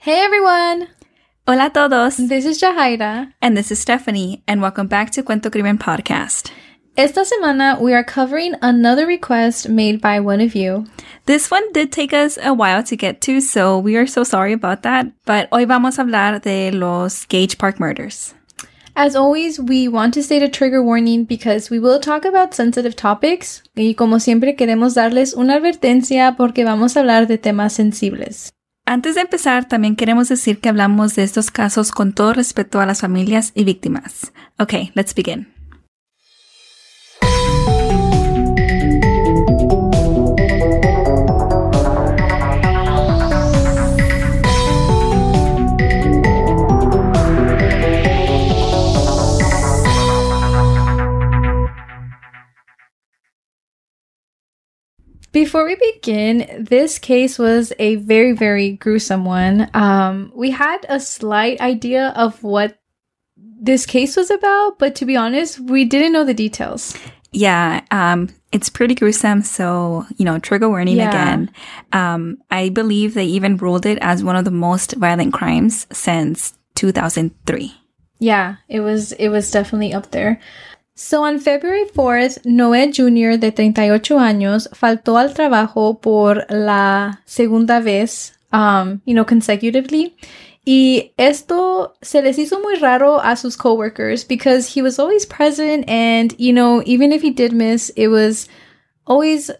Hey everyone! Hola a todos. This is Jahaira. And this is Stephanie, and welcome back to Cuento Crimen Podcast. Esta semana we are covering another request made by one of you. This one did take us a while to get to, so we are so sorry about that. But hoy vamos a hablar de los Gage Park murders. As always, we want to state a trigger warning because we will talk about sensitive topics y como siempre queremos darles una advertencia porque vamos a hablar de temas sensibles. Antes de empezar, también queremos decir que hablamos de estos casos con todo respeto a las familias y víctimas. Okay, let's begin. Before we begin, this case was a very, very gruesome one. Um, we had a slight idea of what this case was about, but to be honest, we didn't know the details. Yeah, um, it's pretty gruesome. So, you know, trigger warning Yeah. again. Um, I believe they even ruled it as one of the most violent crimes since 2003. Yeah, it was it was definitely up there. So on February 4th, Noé Jr. de 38 años faltó al trabajo por la segunda vez, um, you know, consecutively. Y esto se les hizo muy raro a sus coworkers because he was always present and, you know, even if he did miss, it was always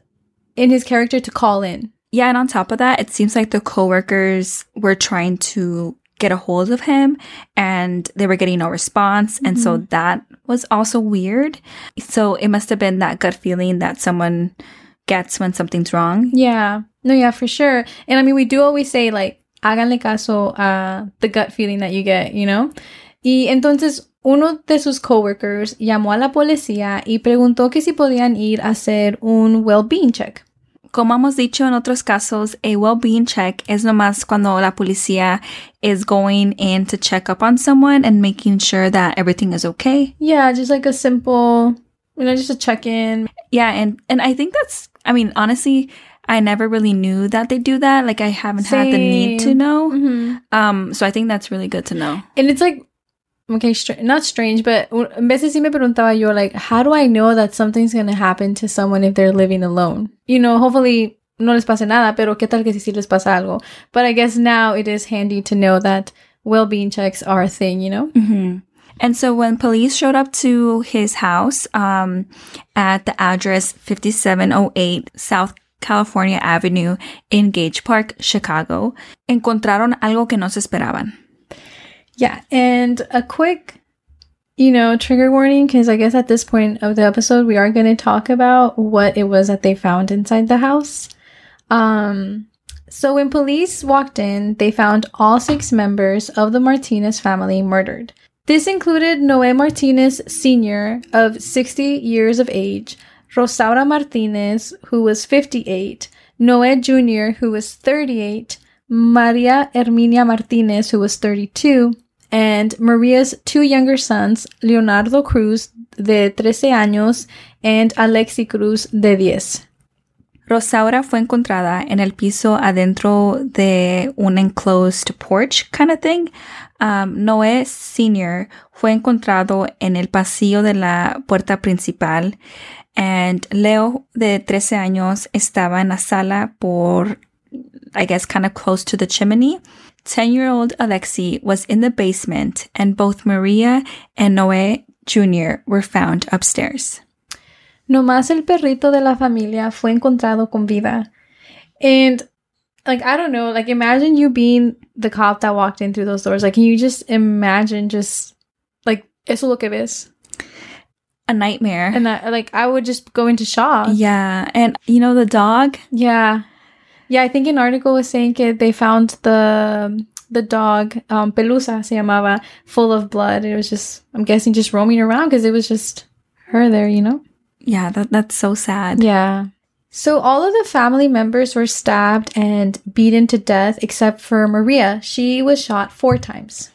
in his character to call in. Yeah, and on top of that, it seems like the coworkers were trying to get a hold of him and they were getting no response. And so mm-hmm. that was also weird. So it must have been that gut feeling that someone gets when something's wrong. Yeah. No, yeah, for sure. And I mean, we do always say, like, háganle caso a the gut feeling that you get, you know? Y entonces, uno de sus coworkers llamó a la policía y preguntó que si podían ir a hacer un well-being check. Como hemos dicho en otros casos, a well-being check es nomás cuando la policía is going in to check up on someone and making sure that everything is okay. Yeah, just like a simple, you know, just a check-in. Yeah, and and I think that's I mean, honestly, I never really knew that they do that. Like I haven't had the need to Same. know. Mhm. Um, so I think that's really good to know. And it's like, okay, str- not strange, but a veces sí me preguntaba yo, like, how do I know that something's going to happen to someone if they're living alone? You know, hopefully no les pase nada, pero qué tal que si sí les pasa algo? But I guess now it is handy to know that well-being checks are a thing, you know? hmm And so when police showed up to his house um, at the address 5708 South California Avenue in Gage Park, Chicago, encontraron algo que no se esperaban. Yeah, and a quick, you know, trigger warning, because I guess at this point of the episode, we are going to talk about what it was that they found inside the house. Um, so when police walked in, they found all six members of the Martinez family murdered. This included Noé Martinez Sr., of 60 years of age, Rosaura Martinez, who was 58, Noé Jr., who was 38, Maria Herminia Martinez, who was 32, and Maria's two younger sons, Leonardo Cruz, de 13 años, and Alexi Cruz, de 10. Rosaura fue encontrada en el piso adentro de un enclosed porch kind of thing. Um, Noé Sr. fue encontrado en el pasillo de la puerta principal. And Leo, de 13 años, estaba en la sala por, I guess, kind of close to the chimney. 10 year old Alexi was in the basement, and both Maria and Noé Jr. were found upstairs. Nomás el perrito de la familia fue encontrado con vida. And like I don't know, like imagine you being the cop that walked in through those doors. Like can you just imagine just like eso lo que ves? A nightmare. And I, like I would just go into shock. Yeah, and you know the dog. Yeah. Yeah, I think an article was saying that they found the the dog, um, Pelusa se llamaba, full of blood. It was just, I'm guessing, just roaming around because it was just her there, you know? Yeah, that that's so sad. Yeah. So all of the family members were stabbed and beaten to death except for Maria. She was shot four times.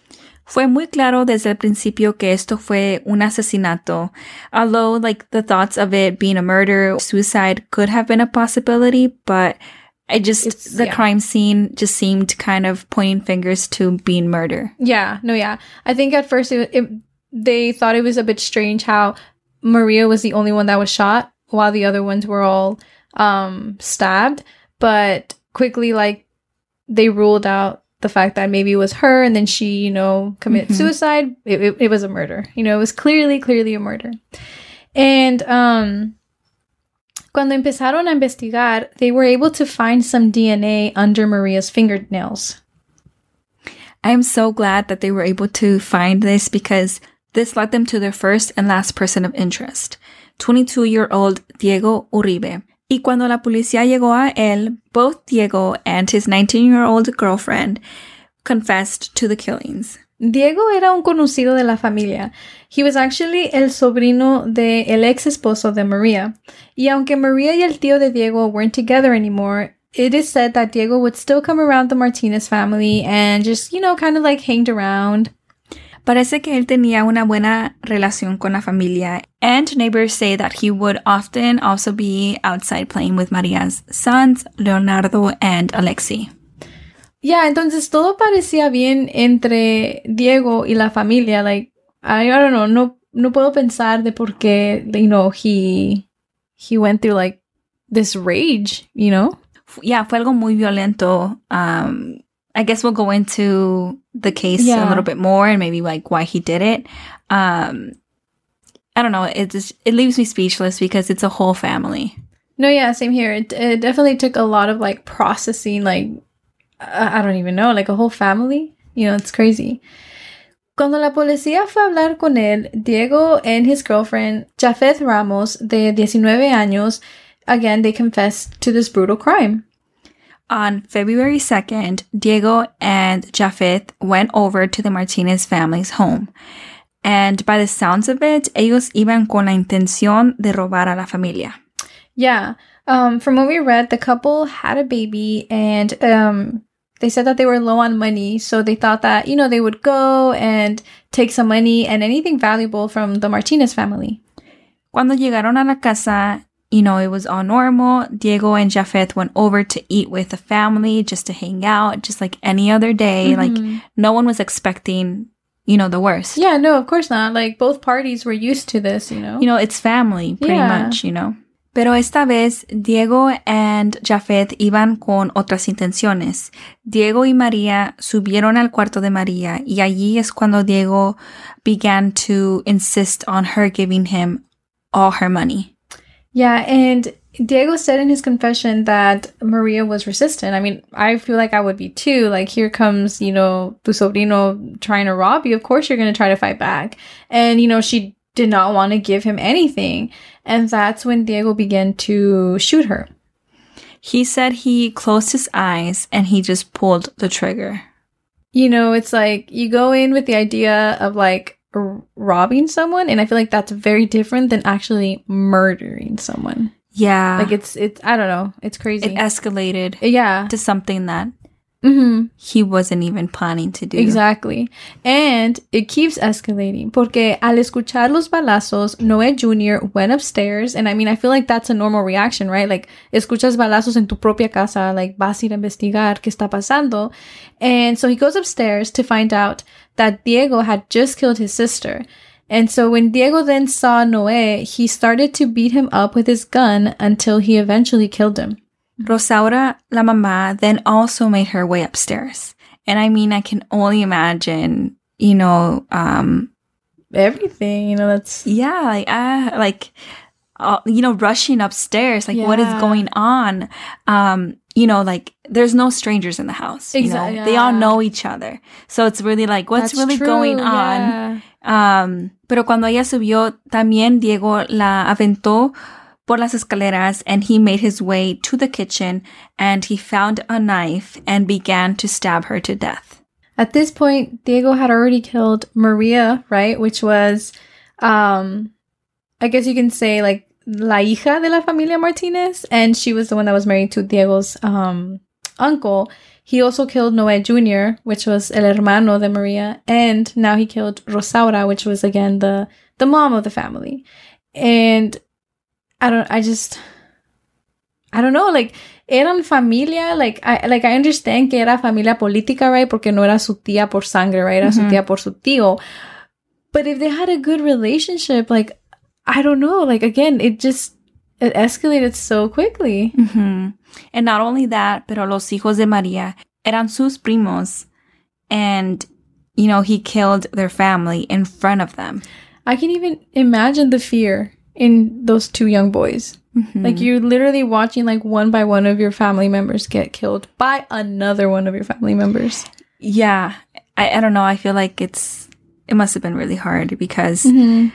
Fue muy claro desde el principio que esto fue un asesinato. Although, like, the thoughts of it being a murder or suicide could have been a possibility, but I just It's- the yeah. crime scene just seemed kind of pointing fingers to being murder. Yeah, no, yeah. I think at first it, it they thought it was a bit strange how Maria was the only one that was shot while the other ones were all um stabbed, but quickly like they ruled out the fact that maybe it was her and then she, you know, committed Mhm. suicide. It, it, it was a murder. You know, it was clearly, clearly a murder. And um cuando empezaron a investigar, they were able to find some DNA under Maria's fingernails. I am so glad that they were able to find this because this led them to their first and last person of interest, 22 year old Diego Uribe. Y cuando la policía llegó a él, both Diego and his 19 year old girlfriend confessed to the killings. Diego era un conocido de la familia. He was actually el sobrino de el ex esposo de Maria. Y aunque Maria y el tío de Diego weren't together anymore, it is said that Diego would still come around the Martinez family and just, you know, kind of like hanged around. Parece que él tenía una buena relación con la familia, and neighbors say that he would often also be outside playing with Maria's sons, Leonardo and Alexi. Yeah, entonces todo parecía bien entre Diego y la familia. Like, I, I don't know, no, no puedo pensar de por qué, you know, he, he went through like this rage, you know? Yeah, fue algo muy violento. Um, I guess we'll go into the case Yeah. a little bit more and maybe like why he did it. Um, I don't know. It just it leaves me speechless because it's a whole family. No, yeah, same here. It, it definitely took a lot of like processing, like, I, don't even know, like a whole family. You know, it's crazy. Cuando la policía fue a hablar con él, Diego and his girlfriend, Jafeth Ramos, de 19 años, again, they confessed to this brutal crime. On February 2nd, Diego and Jafeth went over to the Martinez family's home. And by the sounds of it, ellos iban con la intención de robar a la familia. Yeah. Um, from what we read, the couple had a baby and um, they said that they were low on money. So they thought that, you know, they would go and take some money and anything valuable from the Martinez family. Cuando llegaron a la casa, you know, it was all normal. Diego and Jafet went over to eat with the family just to hang out, just like any other day. Like, Mhm. no one was expecting, you know, the worst. Yeah, no, of course not. Like both parties were used to this, you know. You know, it's family, pretty Yeah. much, you know. Pero esta vez, Diego and Jafet iban con otras intenciones. Diego y María subieron al cuarto de María y allí es cuando Diego began to insist on her giving him all her money. yeah, and Diego said in his confession that Maria was resistant. I mean, I feel like I would be too. Like here comes, you know, tu sobrino trying to rob you. Of course you're going to try to fight back. And you know, she did not want to give him anything. And that's when Diego began to shoot her. He said he closed his eyes and he just pulled the trigger. You know, it's like you go in with the idea of like r- robbing someone and I feel like that's very different than actually murdering someone. Yeah. Like it's it's I don't know. It's crazy. it escalated yeah. to something that hmm he wasn't even planning to do. It. Exactly. And it keeps escalating. Porque al escuchar los balazos, Noé Jr. went upstairs. And I mean, I feel like that's a normal reaction, right? Like, escuchas balazos en tu propia casa, like, vas a ir a investigar qué está pasando. And so he goes upstairs to find out that Diego had just killed his sister. And so when Diego then saw Noé, he started to beat him up with his gun until he eventually killed him. Rosaura, la mamá, then also made her way upstairs. And I mean, I can only imagine, you know, um, Everything, you know, that's, yeah, like, uh, like, uh, you know, rushing upstairs, like, what is going on? Um, you know, like, there's no strangers in the house. You know? Exa- They all know each other. So it's really like, what's that's really true, going on? yeah. Um, pero cuando ella subió, también Diego la aventó por las escaleras and he made his way to the kitchen and he found a knife and began to stab her to death. At this point, Diego had already killed Maria, right? Which was, um, I guess you can say like la hija de la familia Martinez, and she was the one that was married to Diego's um uncle. He also killed Noé Jr., which was el hermano de Maria, and now he killed Rosaura, which was again the the mom of the family. And I don't, I just, I don't know, like eran familia, like I, like I understand que era familia política, right? Porque no era su tía por sangre, right? Era su tía por su tío. But if they had a good relationship, like I don't know, like again, it just it escalated so quickly. Mhm. And not only that, pero los hijos de María eran sus primos. And, you know, he killed their family in front of them. I can even imagine the fear in those two young boys. Mhm. Like you're literally watching like one by one of your family members get killed by another one of your family members. yeah. I, I don't know. I feel like it's, it must have been really hard because Mm-hmm.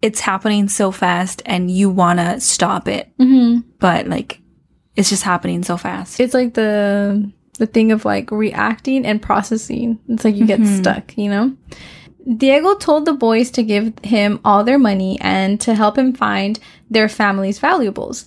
it's happening so fast and you want to stop it. Mm-hmm. But like, it's just happening so fast. It's like the the thing of like reacting and processing. It's like you get Mhm. stuck, you know? Diego told the boys to give him all their money and to help him find their family's valuables.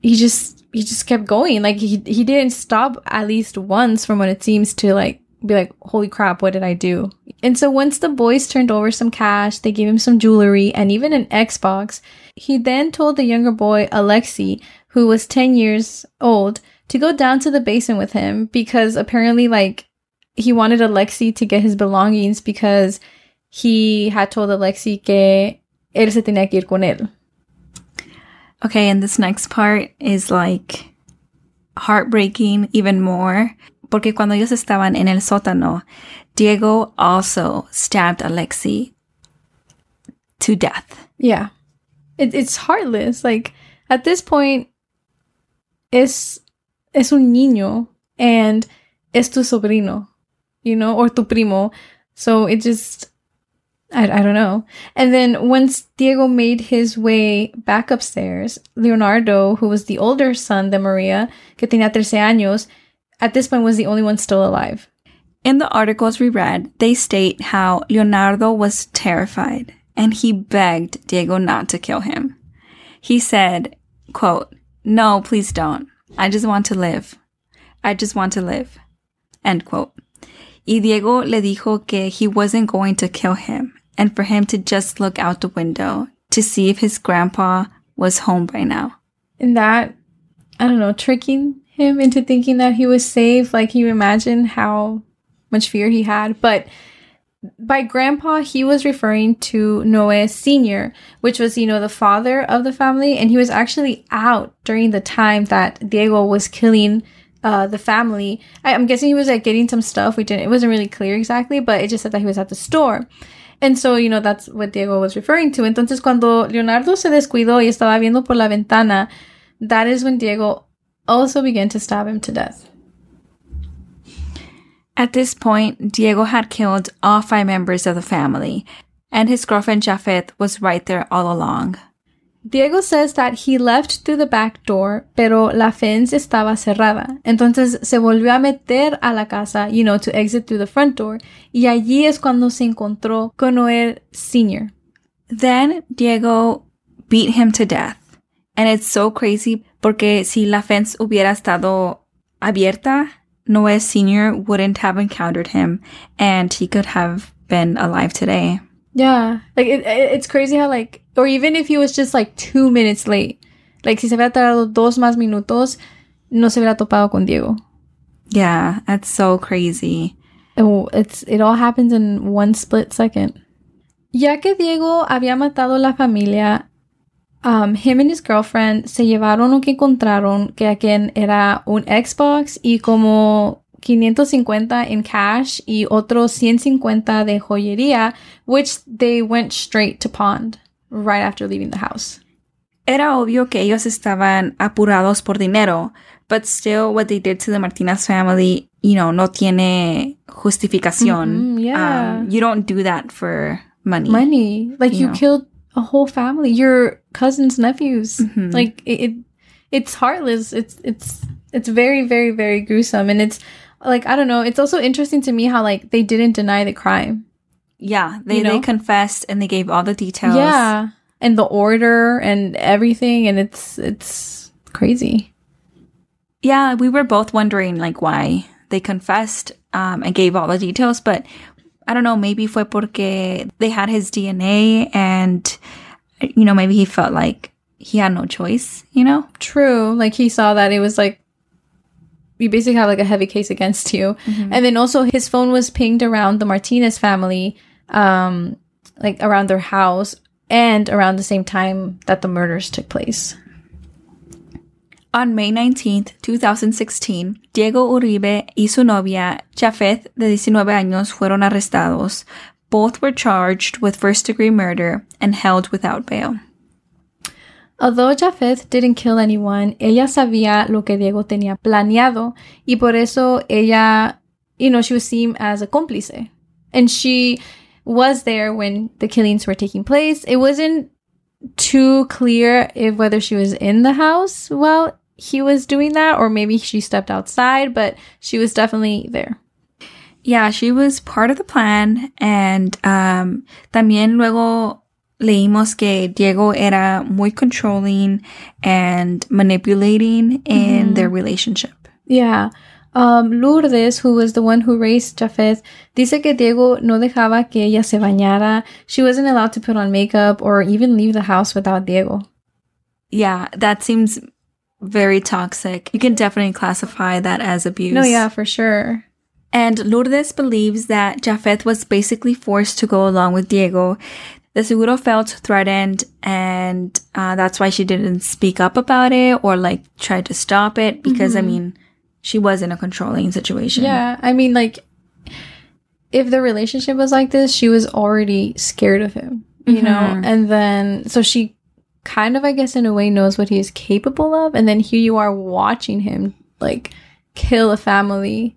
He just he just kept going. Like he he didn't stop at least once from what it seems to like be like, holy crap, what did I do? And so once the boys turned over some cash, they gave him some jewelry and even an Xbox. He then told the younger boy, Alexi, who was 10 years old, to go down to the basement with him because apparently, like, he wanted Alexi to get his belongings because he had told Alexi que él se tenía que ir con él. Okay, and this next part is like heartbreaking even more. Porque cuando ellos estaban en el sótano, Diego also stabbed Alexi to death. Yeah. It, it's heartless. Like, at this point, es, es un niño and es tu sobrino, you know, or tu primo. So it just, I, I don't know. And then once Diego made his way back upstairs, Leonardo, who was the older son de Maria, que tenía 13 años, at this point was the only one still alive. In the articles we read, they state how Leonardo was terrified and he begged Diego not to kill him. He said, quote, No, please don't. I just want to live. I just want to live. End quote. Y Diego le dijo que he wasn't going to kill him and for him to just look out the window to see if his grandpa was home by now. and that I don't know, tricking him into thinking that he was safe. Like you imagine how much fear he had. But by grandpa, he was referring to Noé Sr., which was, you know, the father of the family. And he was actually out during the time that Diego was killing uh, the family. I, I'm guessing he was like getting some stuff. We didn't, it wasn't really clear exactly, but it just said that he was at the store. And so, you know, that's what Diego was referring to. Entonces, cuando Leonardo se descuidó y estaba viendo por la ventana, that is when Diego also began to stab him to death. At this point, Diego had killed all five members of the family, and his girlfriend Jafet was right there all along. Diego says that he left through the back door, pero la fence estaba cerrada. Entonces se volvió a meter a la casa, you know, to exit through the front door. Y allí es cuando se encontró con Noé Sr. Then Diego beat him to death. And it's so crazy porque si la fence hubiera estado abierta, Noé Sr. wouldn't have encountered him and he could have been alive today. Yeah. Like, it, it- it's crazy how, like, or even if he was just like two minutes late, like, si se hubiera tardado dos más minutos, no se hubiera topado con Diego. Yeah, that's so crazy. Oh, it's it all happens in one split second. Ya que Diego había matado la familia, um, him and his girlfriend se llevaron lo que encontraron, que again era un Xbox y como 550 in cash y otros 150 de joyería, which they went straight to pawn right after leaving the house. Era obvio que ellos estaban apurados por dinero, but still what they did to the Martinez family, you know, no tiene justificación. Mhm, yeah. Um, you don't do that for money. Money, like you Yeah. killed a whole family, your cousins, nephews. Mhm. Like it, it, it's heartless. It's it's it's very very very gruesome, and it's like I don't know. It's also interesting to me how like they didn't deny the crime. Yeah, they, You know? they confessed and they gave all the details. Yeah, and the order and everything, and it's it's crazy. Yeah, we were both wondering like why they confessed um, and gave all the details, but I don't know, maybe fue porque they had his DNA and you know, maybe he felt like he had no choice, you know? True. Like he saw that it was like you basically have like a heavy case against you. Mm-hmm. And then also his phone was pinged around the Martinez family, um, like around their house and around the same time that the murders took place. On May 19th, 2016, Diego Uribe y su novia, Jafeth, de 19 años, fueron arrestados. Both were charged with first degree murder and held without bail. Although Jafeth didn't kill anyone, ella sabía lo que Diego tenía planeado y por eso ella, you know, she was seen as a cómplice. And she was there when the killings were taking place. It wasn't too clear if whether she was in the house while he was doing that or maybe she stepped outside, but she was definitely there. Yeah, she was part of the plan and um, también luego leímos que Diego era muy controlling and manipulating in their relationship. Yeah. Um, Lourdes, who was the one who raised Jafeth, dice que Diego no dejaba que ella se bañara. She wasn't allowed to put on makeup or even leave the house without Diego. Yeah, that seems very toxic. You can definitely classify that as abuse. No, yeah, for sure. And Lourdes believes that Jafeth was basically forced to go along with Diego. De seguro felt threatened, and uh, that's why she didn't speak up about it or like try to stop it because, I mean, she was in a controlling situation. Yeah, I mean, like, if the relationship was like this, she was already scared of him, you know? And then, so she kind of, I guess, in a way knows what he is capable of. And then here you are watching him, like, kill a family.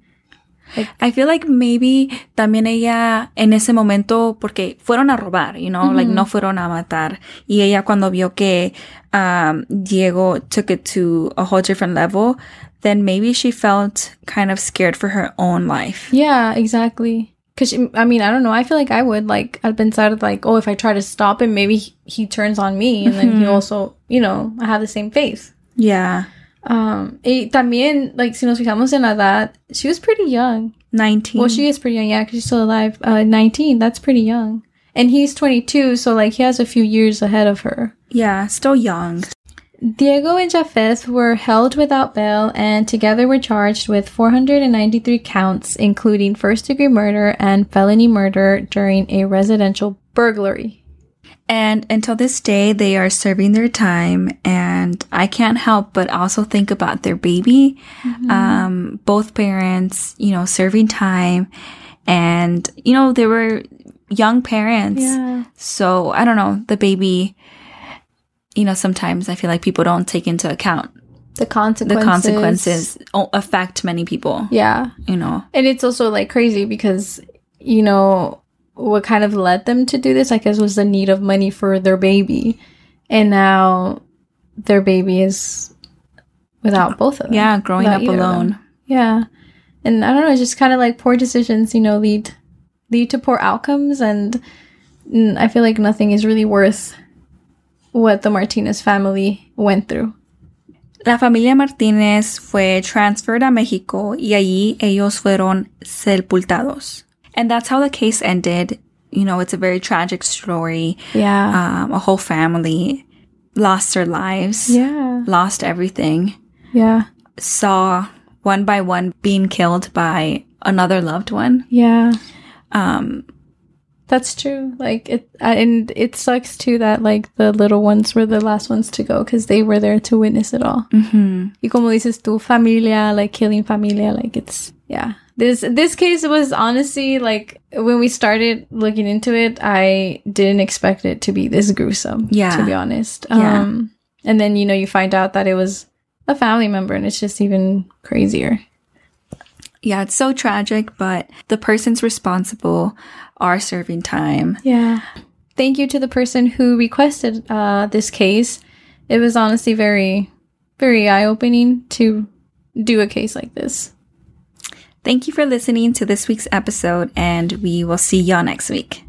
I feel like maybe también ella en ese momento, porque fueron a robar, you know, like no fueron a matar. Y ella cuando vio que um, Diego took it to a whole different level, then maybe she felt kind of scared for her own life. Yeah, exactly. Cause she- I mean, I don't know. I feel like I would like been of like, oh, if I try to stop him, maybe he, he turns on me, and then he also, you know, I have the same face. Yeah. Um, y también like si nos fijamos en la edad, she was pretty young. 19. Well, she is pretty young, yeah, because she's still alive. Uh, nineteen. That's pretty young, and he's twenty two, so like he has a few years ahead of her. yeah, still young. Diego and Jafeth were held without bail and together were charged with 493 counts, including first degree murder and felony murder during a residential burglary. And until this day, they are serving their time. And I can't help but also think about their baby. Um, both parents, you know, serving time. And, you know, they were young parents. Yeah. So I don't know, the baby, you know, sometimes I feel like people don't take into account The consequences. the consequences affect many people, Yeah. you know. And it's also like crazy because, you know, what kind of led them to do this, I guess, was the need of money for their baby. And now their baby is without both of them. Yeah, growing up either of them. alone. Yeah. And I don't know, it's just kind of like poor decisions, you know, lead lead to poor outcomes and I feel like nothing is really worth what the Martinez family went through. La familia Martínez fue transferred a México y allí ellos fueron sepultados. And that's how the case ended. You know, it's a very tragic story. Yeah. Um, a whole family lost their lives, yeah. lost everything, Yeah. saw one by one being killed by another loved one. Yeah. Um, That's true. Like it, and it sucks too that like the little ones were the last ones to go because they were there to witness it all. mhm. Y como dices tu familia, like killing familia, like it's yeah. This this case was honestly like when we started looking into it, I didn't expect it to be this gruesome. Yeah. to be honest. Yeah. Um, and then you know you find out that it was a family member, and it's just even crazier. Yeah, it's so tragic, but the persons responsible are serving time. Yeah. Thank you to the person who requested uh, this case. It was honestly very, very eye opening to do a case like this. Thank you for listening to this week's episode, and we will see y'all next week.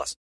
plus.